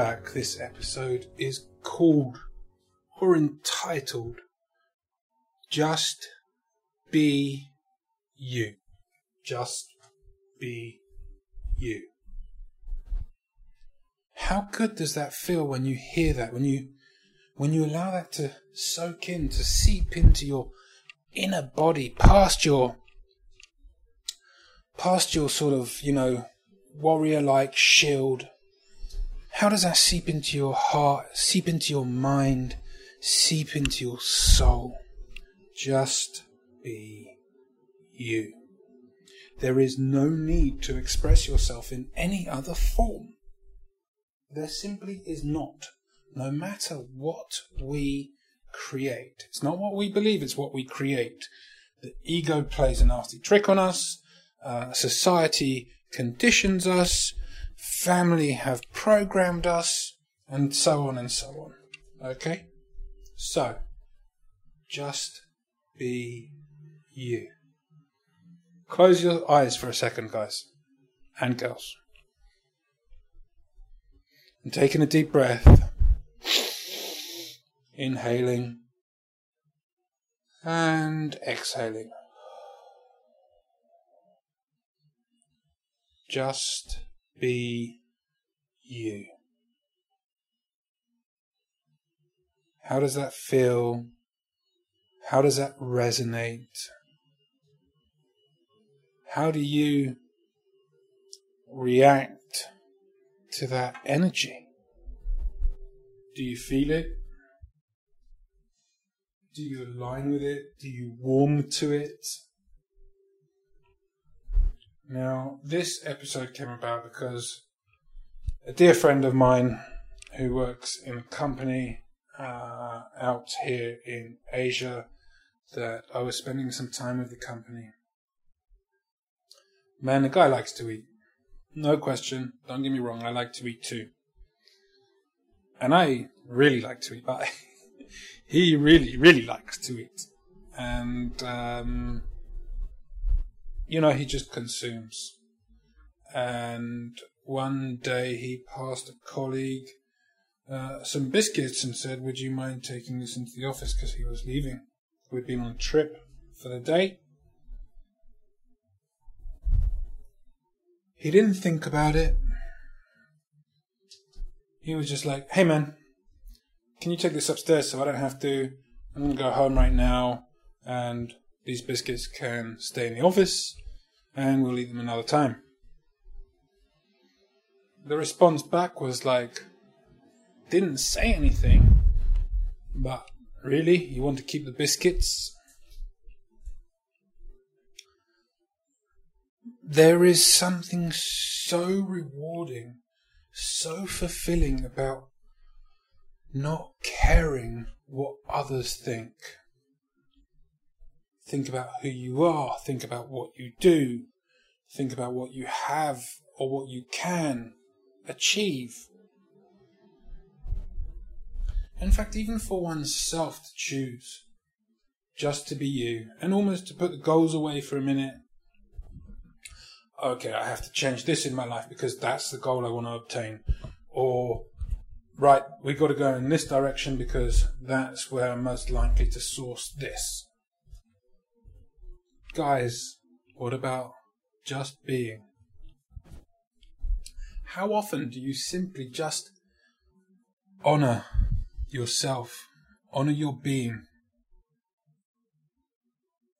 Back. This episode is called or entitled Just Be You. Just Be You. How good does that feel when you hear that, when you when you allow that to soak in, to seep into your inner body, past your past your sort of, you know, warrior like shield. How does that seep into your heart, seep into your mind, seep into your soul? Just be you. There is no need to express yourself in any other form. There simply is not, no matter what we create. It's not what we believe, it's what we create. The ego plays a nasty trick on us. Uh, society conditions us. Family have programmed us. And so on and so on. Okay? So, just be you. Close your eyes for a second, guys and girls. And taking a deep breath, inhaling and exhaling. Just be you. How does that feel? How does that resonate? How do you react to that energy? Do you feel it? Do you align with it? Do you warm to it? Now, this episode came about because a dear friend of mine who works in a company uh, out here in Asia that I was spending some time with the company. Man, the guy likes to eat. No question. Don't get me wrong. I like to eat too. And I really like to eat, but he really, really likes to eat. And, um, you know, he just consumes. And one day he passed a colleague uh, some biscuits and said, Would you mind taking this into the office? Because he was leaving. We'd been on a trip for the day. He didn't think about it. He was just like, Hey man, can you take this upstairs so I don't have to? I'm going to go home right now and these biscuits can stay in the office and we'll eat them another time. The response back was like, didn't say anything, but really, you want to keep the biscuits? There is something so rewarding, so fulfilling about not caring what others think. Think about who you are, think about what you do, think about what you have or what you can achieve. In fact, even for oneself to choose just to be you and almost to put the goals away for a minute. Okay, I have to change this in my life because that's the goal I want to obtain. Or, right, we've got to go in this direction because that's where I'm most likely to source this. Guys, what about just being? How often do you simply just honor yourself, honor your being?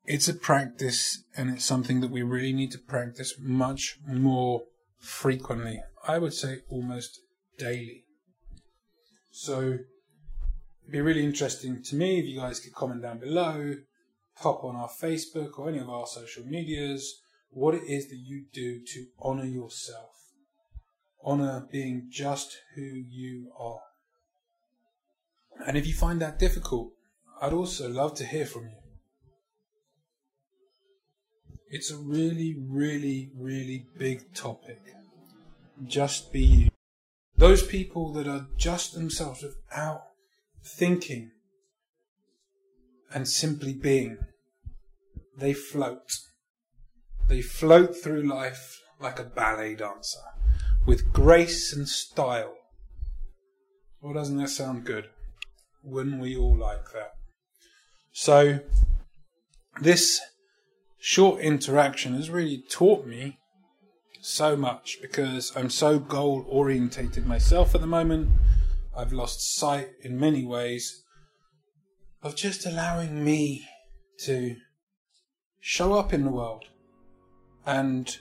It's a practice and it's something that we really need to practice much more frequently. I would say almost daily. So it'd be really interesting to me if you guys could comment down below, pop on our Facebook or any of our social medias, what it is that you do to honor yourself. Honor being just who you are. And if you find that difficult, I'd also love to hear from you. It's a really, really, really big topic. Just be you. Those people that are just themselves without thinking and simply being, they float. They float through life like a ballet dancer with grace and style. Well, doesn't that sound good? Wouldn't we all like that? So, this short interaction has really taught me so much because I'm so goal orientated myself at the moment. I've lost sight in many ways of just allowing me to show up in the world and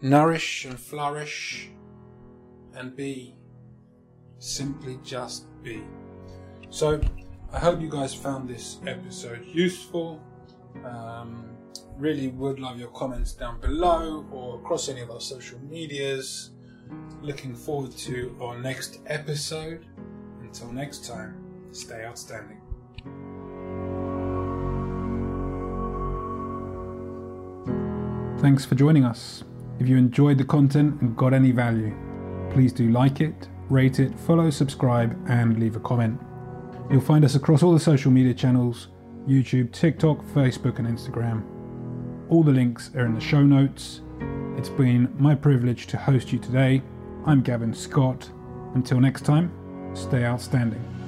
nourish and flourish and be. Simply just be. So, I hope you guys found this episode useful. Um, really would love your comments down below or across any of our social medias. Looking forward to our next episode. Until next time, stay outstanding. Thanks for joining us. If you enjoyed the content and got any value, please do like it, rate it, follow, subscribe, and leave a comment. You'll find us across all the social media channels YouTube, TikTok, Facebook, and Instagram. All the links are in the show notes. It's been my privilege to host you today. I'm Gavin Scott. Until next time, stay outstanding.